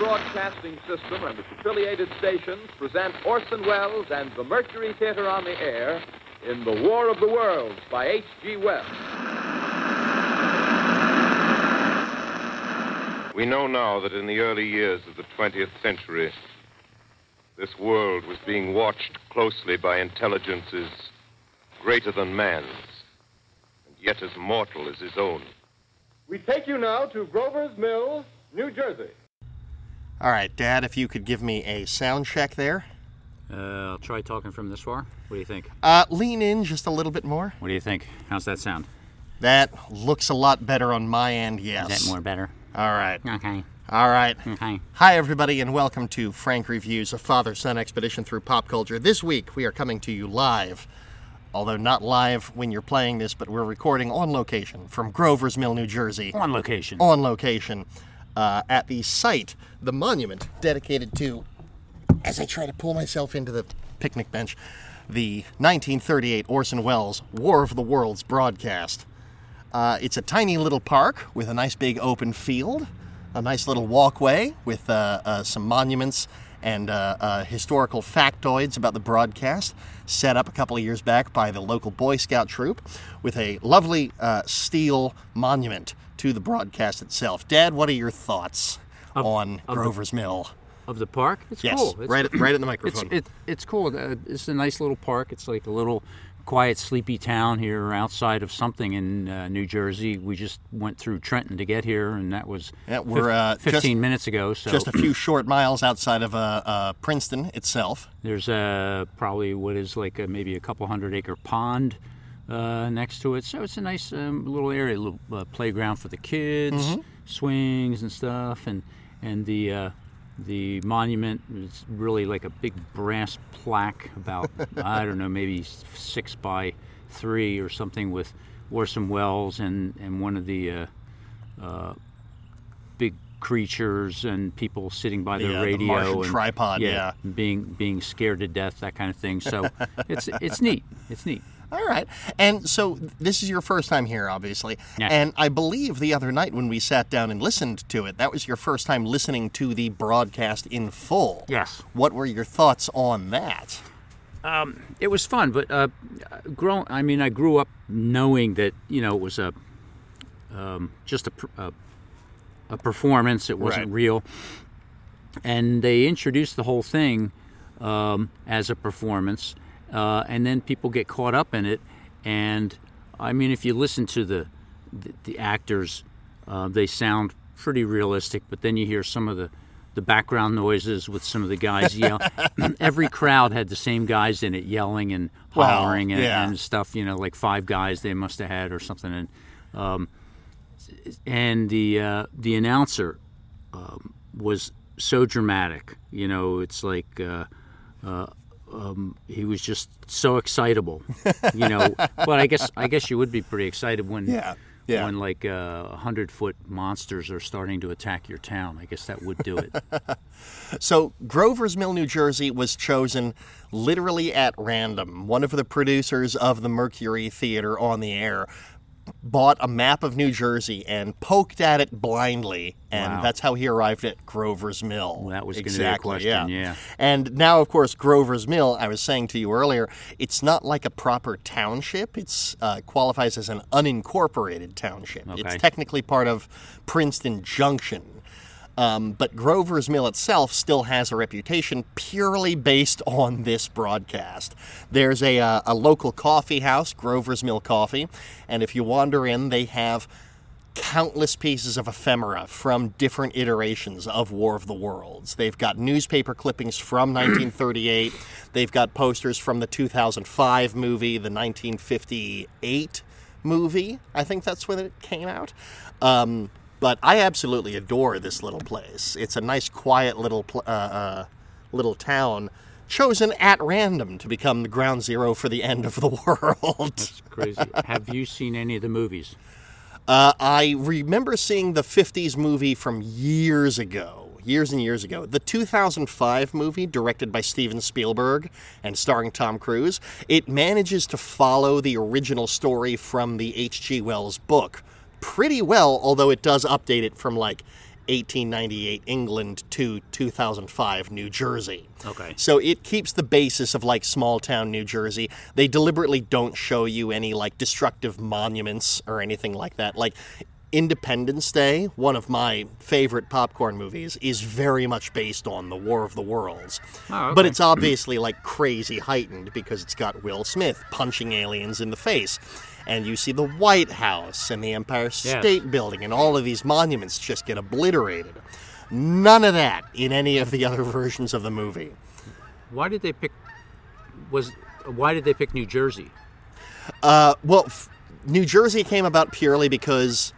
Broadcasting System and its affiliated stations present Orson Welles and the Mercury Theater on the Air in The War of the Worlds by H.G. Wells. We know now that in the early years of the 20th century, this world was being watched closely by intelligences greater than man's, and yet as mortal as his own. We take you now to Grover's Mill, New Jersey. All right, Dad, if you could give me a sound check there. Uh, I'll try talking from this far. What do you think? Uh, lean in just a little bit more. What do you think? How's that sound? That looks a lot better on my end, yes. Is that more better? All right. Okay. All right. Okay. Hi, everybody, and welcome to Frank Reviews, a father son expedition through pop culture. This week, we are coming to you live, although not live when you're playing this, but we're recording on location from Grover's Mill, New Jersey. On location. On location uh, at the site, the monument dedicated to, as I try to pull myself into the picnic bench, the 1938 Orson Welles War of the Worlds broadcast. Uh, it's a tiny little park with a nice big open field, a nice little walkway with uh, uh, some monuments and uh, uh, historical factoids about the broadcast, set up a couple of years back by the local Boy Scout troop, with a lovely uh, steel monument to the broadcast itself. Dad, what are your thoughts Of- on of the- Grover's Mill? Of the park? It's Yes, cool. It's, right at- right at the It's, microphone. it, it's cool. Uh, it's a nice little park. It's like a little quiet, sleepy town here outside of something in uh, New Jersey. We just went through Trenton to get here, and that was Yeah, we're, uh, just- 15 minutes ago. So Just a few short miles outside of uh, uh, Princeton itself. There's uh, probably what is like a, maybe a couple hundred acre pond uh, next to it. So it's a nice um, little area, little uh, playground for the kids, swings and stuff, and and the uh, the monument is really like a big brass plaque about I don't know maybe six by three or something with Orson Welles and and one of the uh, uh, big creatures and people sitting by The, their the radio Martian and tripod, yeah. being being scared to death, that kind of thing. So it's it's neat. It's neat. All right. And so this is your first time here, obviously. Yeah. And I believe the other night when we sat down and listened to it, that was your first time listening to the broadcast in full. Yes. What were your thoughts on that? It was fun, but uh, grown. I mean, I grew up knowing that you know it was a um, just a, a a performance. It wasn't Right. real, and they introduced the whole thing um, as a performance, uh, and then people get caught up in it. And I mean, if you listen to the the, the actors, uh, they sound pretty realistic. But then you hear some of the the background noises with some of the guys yell. Every crowd had the same guys in it yelling and hollering and, yeah. and stuff. You know, like five guys they must have had or something. And um, and the uh, the announcer um, was so dramatic. You know, it's like uh, uh, um, he was just so excitable. You know, but I guess I guess you would be pretty excited when Yeah, yeah. when like uh, hundred foot monsters are starting to attack your town. I guess that would do it. So, Grover's Mill, New Jersey was chosen literally at random. One of the producers of the Mercury Theater on the air bought a map of New Jersey and poked at it blindly, and Wow. that's how he arrived at Grover's Mill. Well, that was gonna be a exactly, question, yeah. yeah. And now, of course, Grover's Mill. I was saying to you earlier, it's not like a proper township. It's uh, qualifies as an unincorporated township. It's technically part of Princeton Junction. Um, but Grover's Mill itself still has a reputation purely based on this broadcast. There's a, uh, a local coffee house, Grover's Mill Coffee, and if you wander in, they have countless pieces of ephemera from different iterations of War of the Worlds. They've got newspaper clippings from 1938. They've got posters from the 2005 movie, the 1958 movie. I think that's when it came out. Um, but I absolutely adore this little place. It's a nice, quiet little pl- uh, uh, little town. Chosen at random to become the ground zero for the end of the world. It's crazy. Have you seen any of the movies? Uh, I remember seeing the 50s movie from years ago, years and years ago. The 2005 movie, directed by Steven Spielberg and starring Tom Cruise, it manages to follow the original story from the H.G. Wells book pretty well, although it does update it from like 1898 England to 2005 New Jersey. Okay. So it keeps the basis of like small town New Jersey. They deliberately don't show you any like destructive monuments or anything like that. Like Independence Day, one of my favorite popcorn movies, is very much based on the War of the Worlds. Oh, okay. But it's obviously like crazy heightened because it's got Will Smith punching aliens in the face. And you see the White House and the Empire State Building, and all of these monuments just get obliterated. None of that in any of the other versions of the movie. Why did they pick? Was why did they pick New Jersey? Uh, well, f- New Jersey came about purely because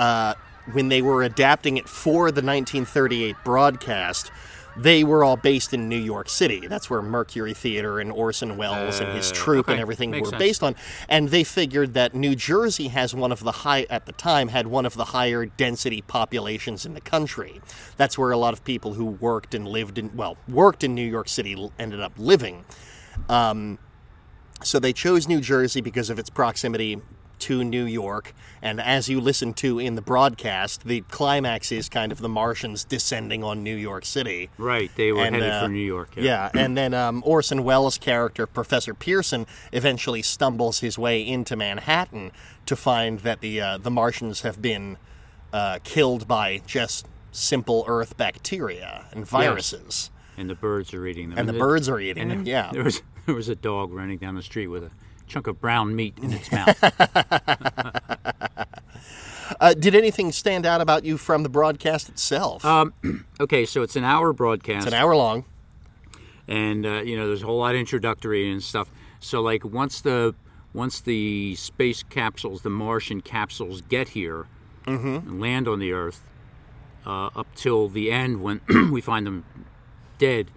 uh, when they were adapting it for the 1938 broadcast, they were all based in New York City. That's where Mercury Theater and Orson Welles and his Uh, troupe and everything Makes were sense. based on. And they figured that New Jersey has one of the high, at the time, had one of the higher density populations in the country. That's where a lot of people who worked and lived in, well, worked in New York City ended up living. So they chose New Jersey because of its proximity to New York. And as you listen to in the broadcast, the climax is kind of the Martians descending on New York City. Right, they were And, headed uh, for New York. Yeah, and then um, Orson Welles' character, Professor Pearson, eventually stumbles his way into Manhattan to find that the uh, the Martians have been uh, killed by just simple Earth bacteria and viruses, and the birds are eating them. and the it- birds are eating them. Yeah, there was there was a dog running down the street with a chunk of brown meat in its mouth. Uh, did anything stand out about you from the broadcast itself? Um, okay, so it's an hour broadcast. it's an hour long. and uh, you know there's a whole lot of introductory and stuff so like once the once the space capsules the martian capsules get here and land on the earth uh, up till the end when we find them dead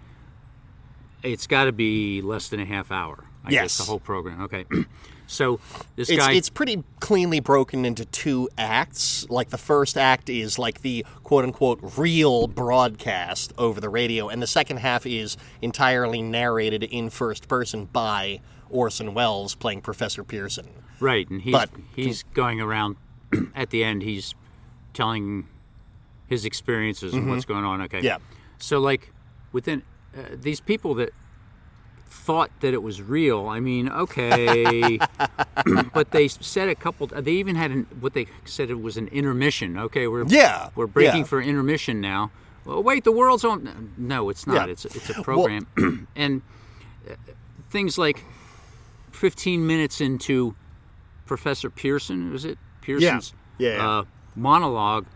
it's got to be less than a half hour i Yes. guess the whole program okay so this It's, guy it's pretty cleanly broken into two acts. Like the first act is like the quote unquote real broadcast over the radio, and the second half is entirely narrated in first person by Orson Welles playing Professor Pearson. Right, and he's But- he's going around at the end. He's telling his experiences and what's going on. Okay. Mm-hmm. Yeah. So like within uh, these people that thought that it was real. I mean, okay, but they said a couple. They even had an, what they said it was an intermission. Okay, we're Yeah, we're breaking yeah. for intermission now. Well, wait, the world's on. No, it's not. Yeah. It's a, it's a program, and uh, things like 15 minutes into Professor Pearson, was it Pearson's Yeah, yeah. Uh, monologue?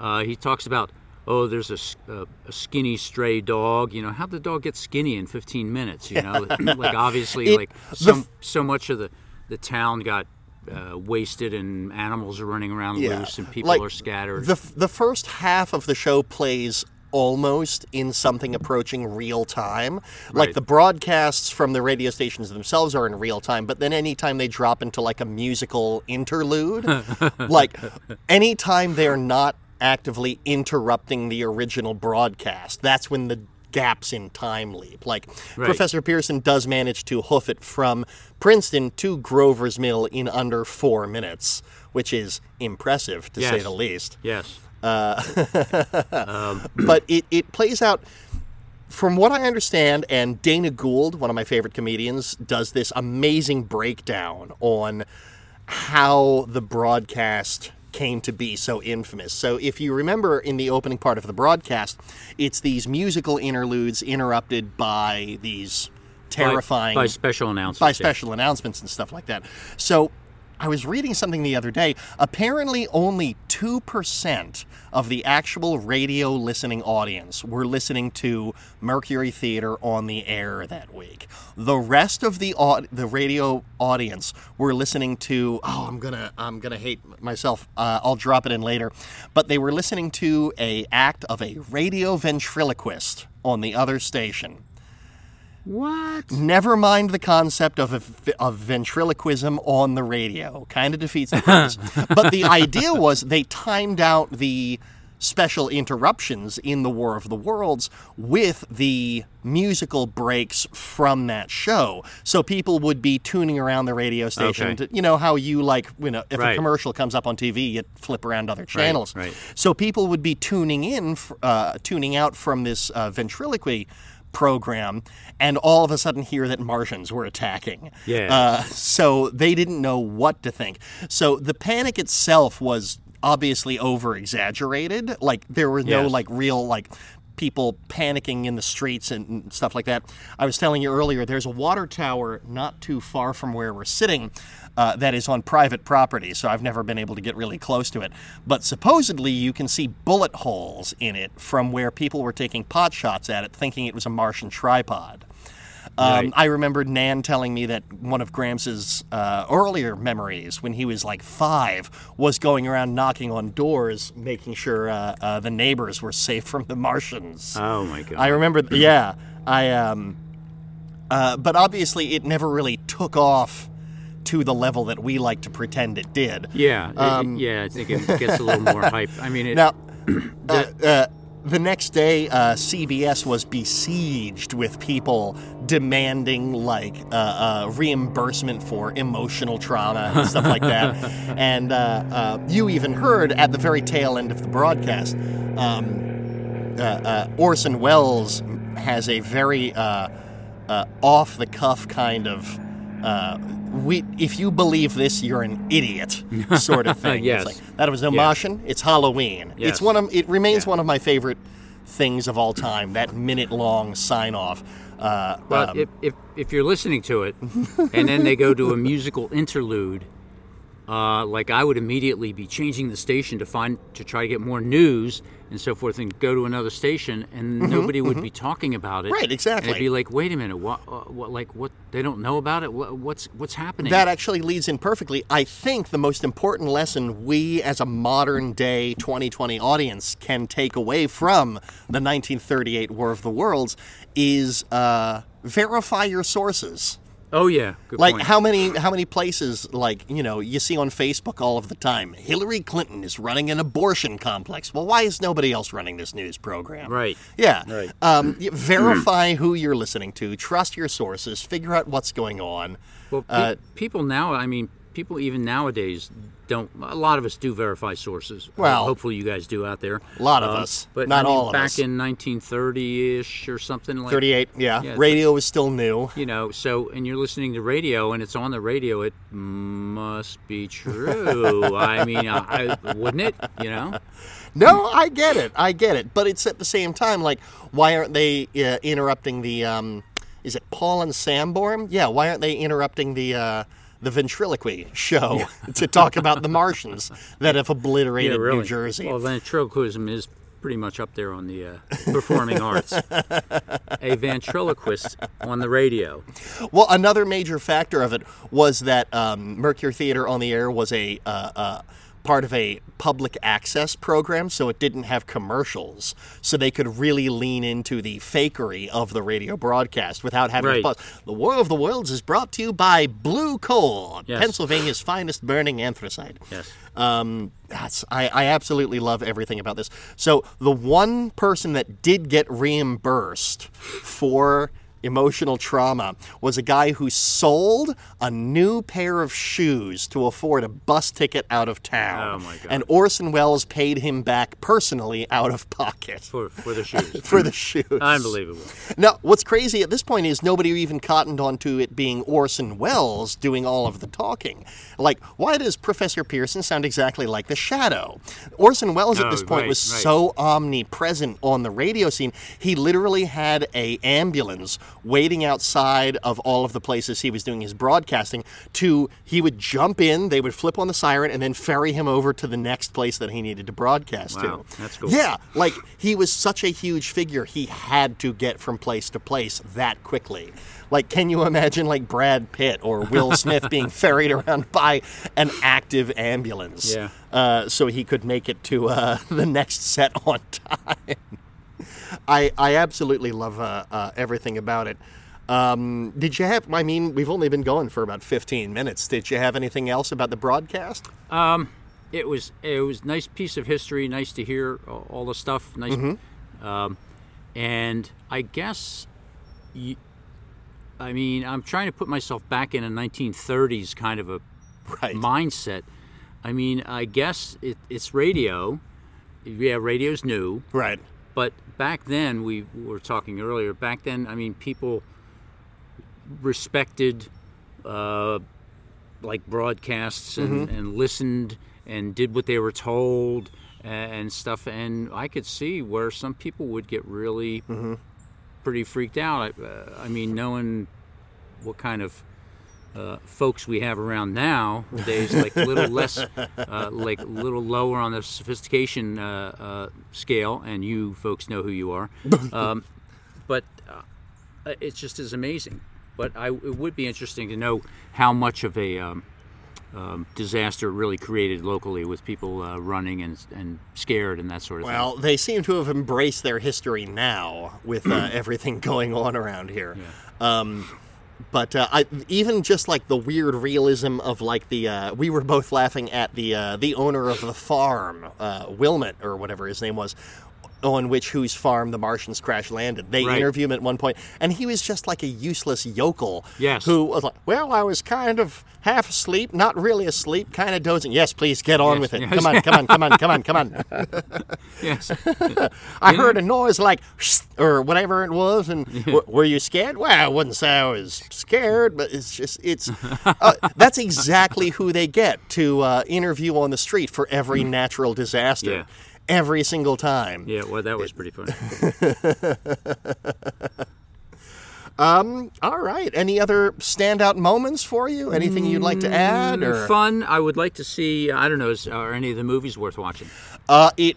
Uh, he talks about, oh, there's a a skinny stray dog. You know, how'd the dog get skinny in 15 minutes? You know, like obviously, It- like the so, f- so much of the the town got. Uh, wasted and animals are running around loose and people Like, are scattered. The f- the first half of the show plays almost in something approaching real time. Like the broadcasts from the radio stations themselves are in real time, but then anytime they drop into like a musical interlude, like anytime they're not actively interrupting the original broadcast, that's when the gaps in time leap. Like Right. Professor Pearson does manage to hoof it from Princeton to Grover's Mill in under four minutes, which is impressive to say the least. yes. Uh, um, but it, it plays out from what I understand, and Dana Gould, one of my favorite comedians, does this amazing breakdown on how the broadcast came to be so infamous. So, if you remember in the opening part of the broadcast, it's these musical interludes interrupted by these terrifying by, by special announcements. by yeah. special announcements and stuff like that. So I was reading something the other day. Apparently, only 2% of the actual radio listening audience were listening to Mercury Theater on the air that week. The rest of the the radio audience were listening to oh I'm going to I'm going to hate myself. Uh, I'll drop it in later. But they were listening to a act of a radio ventriloquist on the other station. What? Never mind the concept of, a, of ventriloquism on the radio. Kind of defeats the purpose. but the idea was they timed out the special interruptions in the War of the Worlds with the musical breaks from that show. So people would be tuning around the radio station Okay. to, you know, how you like, you know, if a commercial comes up on TV, you flip around other channels. right. So people would be tuning in, uh, tuning out from this uh, ventriloquy program, and all of a sudden hear that Martians were attacking. Yes. Uh, so they didn't know what to think. So the panic itself was obviously over exaggerated. Like there were no Yes. like real like people panicking in the streets and, and stuff like that. I was telling you earlier, there's a water tower not too far from where we're sitting. Uh, that is on private property, so I've never been able to get really close to it. But supposedly, you can see bullet holes in it from where people were taking pot shots at it, thinking it was a Martian tripod. Um, Right. I remember Nan telling me that one of Grams's uh, earlier memories, when he was like five, was going around knocking on doors, making sure uh, uh, the neighbors were safe from the Martians. Oh my god. I remember, yeah, I um, uh, but obviously it never really took off to the level that we like to pretend it did. yeah, it- it- yeah. I think it gets a little more hype. I mean, it, Um, Now, uh, uh, the next day, uh, CBS was besieged with people demanding like uh, uh, reimbursement for emotional trauma and stuff like that. And uh, uh, you even heard at the very tail end of the broadcast, um, uh, uh, Orson Welles has a very uh, uh, off the cuff kind of. We, if you believe this, you're an idiot, sort of thing. It's Yes. like, that was no Martian. It's Halloween. Yes. It's one of. It remains Yeah. one of my favorite things of all time. That minute long sign off. Uh, But um, if, if if you're listening to it, and then they go to a musical interlude, uh, like I would immediately be changing the station to find to try to get more news and so forth, and go to another station, and nobody would be talking about it. Mm-hmm, Right, exactly. And it'd be like, wait a minute, what, uh, what, like, what? They don't know about it. What, what's what's happening? that actually leads in perfectly. I think the most important lesson we, as a modern day 2020 audience, can take away from the 1938 War of the Worlds is uh, verify your sources. Oh yeah, good Like point. how many how many places like you know you see on Facebook all of the time Hillary Clinton is running an abortion complex. Well, why is nobody else running this news program? Right. Yeah. Right. Um, verify who you're listening to. Trust your sources. Figure out what's going on. Well, pe- Uh, people now, I mean, people even nowadays don't. A lot of us do verify sources. Well, hopefully you guys do out there. a lot of Um, us, but not I mean, all of back us. in 1930-ish or something like. 38. Yeah. Yeah, Radio is still new. You know, so and you're listening to radio and it's on the radio. It must be true. I mean, I, I, wouldn't it? You know. No, I get it. I get it. But it's at the same time like, why aren't they uh, interrupting the? Um, is it Paul and Sanborn? Yeah. Why aren't they interrupting the? The ventriloquy show to talk about the Martians that have obliterated New Jersey. Well, ventriloquism is pretty much up there on the uh, performing arts. A ventriloquist on the radio. Well, another major factor of it was that um, Mercury Theater on the Air was a uh, uh, part of a public access program, so it didn't have commercials, so they could really lean into the fakery of the radio broadcast without having Right. to pause. The War of the Worlds is brought to you by Blue Coal, Yes. Pennsylvania's finest burning anthracite. Yes. Um, that's I, I absolutely love everything about this. So the one person that did get reimbursed for emotional trauma was a guy who sold a new pair of shoes to afford a bus ticket out of town. Oh, my God. And Orson Welles paid him back personally out of pocket For for the shoes. for the shoes. Unbelievable. Now, what's crazy at this point is nobody even cottoned onto it being Orson Welles doing all of the talking. Like, why does Professor Pearson sound exactly like the Shadow? Orson Welles at Oh, this point right, was right. so omnipresent on the radio scene. He literally had a ambulance waiting outside of all of the places he was doing his broadcasting. To he would jump in, they would flip on the siren, and then ferry him over to the next place that he needed to broadcast Wow, to. that's cool. Yeah, like he was such a huge figure, he had to get from place to place that quickly. Like, can you imagine like Brad Pitt or Will Smith being ferried around by an active ambulance? Yeah. Uh, so he could make it to uh, the next set on time. I I absolutely love uh, uh, everything about it. Um, did you have? I mean, we've only been going for about fifteen minutes. Did you have anything else about the broadcast? it was it was nice piece of history. Nice to hear all the stuff. Nice, um, and I guess, you, I mean, I'm trying to put myself back in a 1930s kind of a Right. mindset. I mean, I guess it, it's radio. Yeah, radio's new. Right. But back then, we were talking earlier. Back then, I mean, people respected uh, like broadcasts and, and listened and did what they were told and stuff. And I could see where some people would get really pretty freaked out. I, uh, I mean, knowing what kind of uh, folks we have around nowadays, like a little less, uh, like a little lower on the sophistication uh, uh, scale, and you folks know who you are. Um, but uh, it just is amazing. But I, it would be interesting to know how much of a um, um, disaster really created locally with people uh, running and, and scared and that sort of thing Well, they seem to have embraced their history now with uh, everything going on around here. Um, but uh, I, even just like the weird realism of like the uh, we were both laughing at the uh, the owner of the farm, uh, Wilmot or whatever his name was. On which whose farm the Martians crash landed. They Right. interview him at one point, and he was just like a useless yokel. Yes. Who was like, "Well, I was kind of half asleep, not really asleep, kind of dozing." Yes, please get on Yes, with it. yes. Come on, come on, come on, come on, come on. Yes. I heard a noise like or whatever it was, and w- were you scared? Well, I wouldn't say I was scared, but it's just it's uh, that's exactly who they get to uh, interview on the street for every natural disaster, Yeah. Every single time. yeah, well, that was pretty funny. All right. Any other standout moments for you? Anything you'd like to add? Or Fun. I would like to see, I don't know, is, are any of the movies worth watching? Uh, it.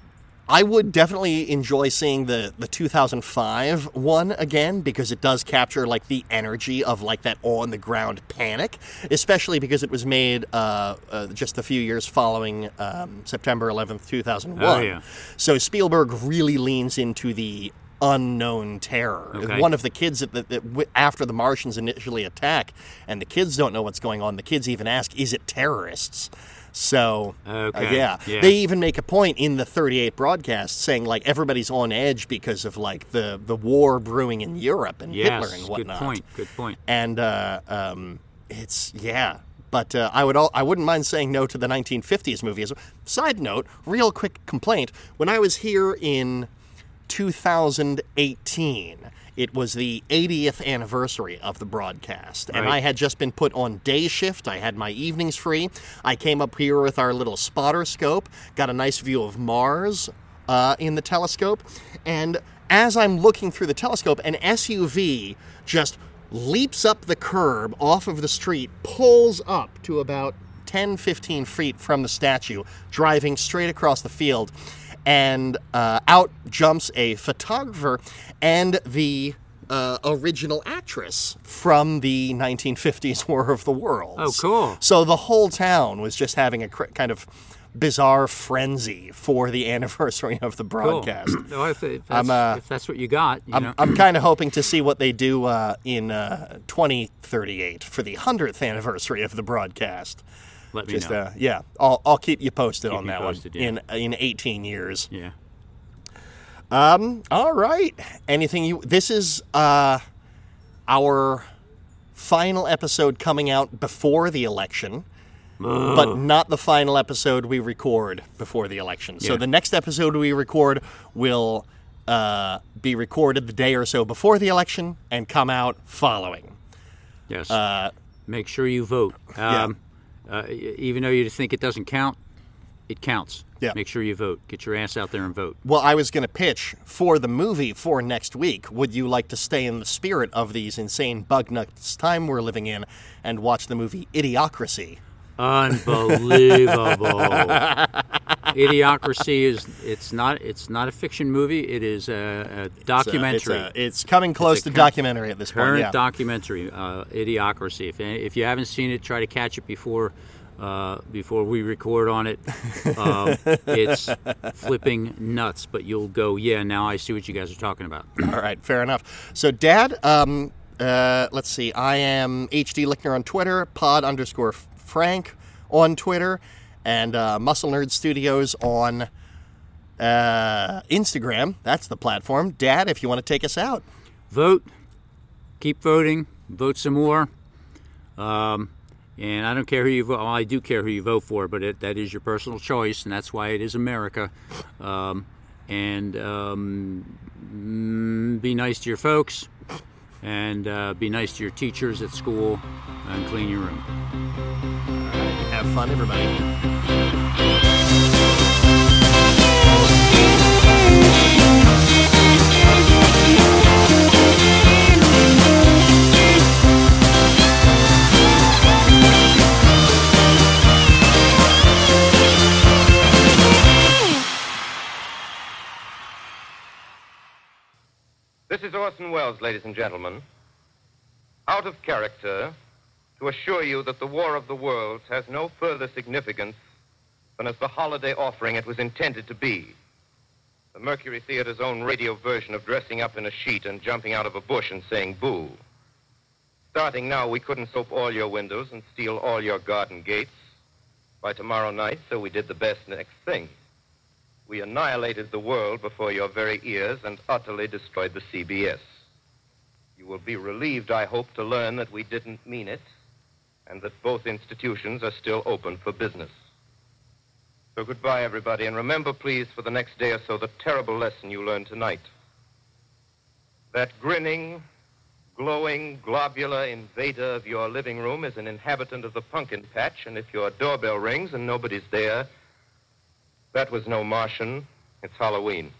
I would definitely enjoy seeing the the 2005 one again because it does capture like the energy of like that on the ground panic, especially because it was made uh, uh, just a few years following um, September 11th, 2001. Oh, yeah. So Spielberg really leans into the unknown terror. Okay. One of the kids that, that, that after the Martians initially attack, and the kids don't know what's going on. The kids even ask, "Is it terrorists?" So uh, yeah. yeah. they even make a point in the 38 broadcast saying like everybody's on edge because of like the the war brewing in Europe and Yes, Hitler and whatnot. good point, good point. And uh, um, it's yeah. But uh, I would all, I wouldn't mind saying no to the 1950s movie. As Side note, real quick complaint: when I was here in 2018, it was the 80th anniversary of the broadcast, and Right. I had just been put on day shift. I had my evenings free. I came up here with our little spotter scope, got a nice view of Mars uh, in the telescope, and as I'm looking through the telescope, an SUV just leaps up the curb off of the street, pulls up to about 10, 15 feet from the statue, driving straight across the field. And uh, out jumps a photographer and the uh, original actress from the 1950s War of the Worlds. Oh, cool. So the whole town was just having a cr- kind of bizarre frenzy for the anniversary of the Cool. broadcast. No, if, if, that's, uh, if that's what you got, you I'm. I'm kind of hoping to see what they do uh, in uh, 2038 for the 100th anniversary of the broadcast. Let me Just know. uh, yeah, I'll, I'll keep you posted on that posted, one yeah. in in 18 years. yeah. Um. All right. Anything you? This is uh, our final episode coming out before the election, but not the final episode we record before the election. So the next episode we record will uh, be recorded the day or so before the election and come out following. Yes. Uh, Make sure you vote. Yeah. Uh, even though you think it doesn't count, it counts. Yeah. Make sure you vote. Get your ass out there and vote. Well, I was going to pitch for the movie for next week. Would you like to stay in the spirit of these insane bug nuts time we're living in and watch the movie Idiocracy? Unbelievable. Idiocracy is it's not it's not a fiction movie. It is a, a It's, uh, documentary. It's, a- it's coming close It's a to cur- documentary at this point. current Yeah. documentary, uh, Idiocracy. If if you haven't seen it, try to catch it before uh, before we record on it. Um, it's flipping nuts, but you'll go, yeah. Now I see what you guys are talking about. All right, fair enough. So, Dad, um, uh, let's see. I am HD Lickner on Twitter, pod underscore Frank on Twitter, and uh, Muscle Nerd Studios on uh, Instagram. That's the platform. Dad, if you want to take us out. Vote. Keep voting. Vote some more. Um, and I don't care who you vote. Well, I do care who you vote for, but it, that is your personal choice, and that's why it is America. Um, and um, mm, be nice to your folks, and uh, be nice to your teachers at school, and clean your room. Have fun, everybody. This is Orson Welles, ladies and gentlemen. Out of character to assure you that the War of the Worlds has no further significance than as the holiday offering it was intended to be. The Mercury Theater's own radio version of dressing up in a sheet and jumping out of a bush and saying boo. Starting now, we couldn't soap all your windows and steal all your garden gates. By tomorrow night, so we did the best next thing. We annihilated the world before your very ears and utterly destroyed the CBS. You will be relieved, I hope, to learn that we didn't mean it and that both institutions are still open for business. So goodbye, everybody, and remember, please, for the next day or so, the terrible lesson you learned tonight. That grinning, glowing, globular invader of your living room is an inhabitant of the pumpkin patch, and if your doorbell rings and nobody's there, that was no Martian. It's Halloween.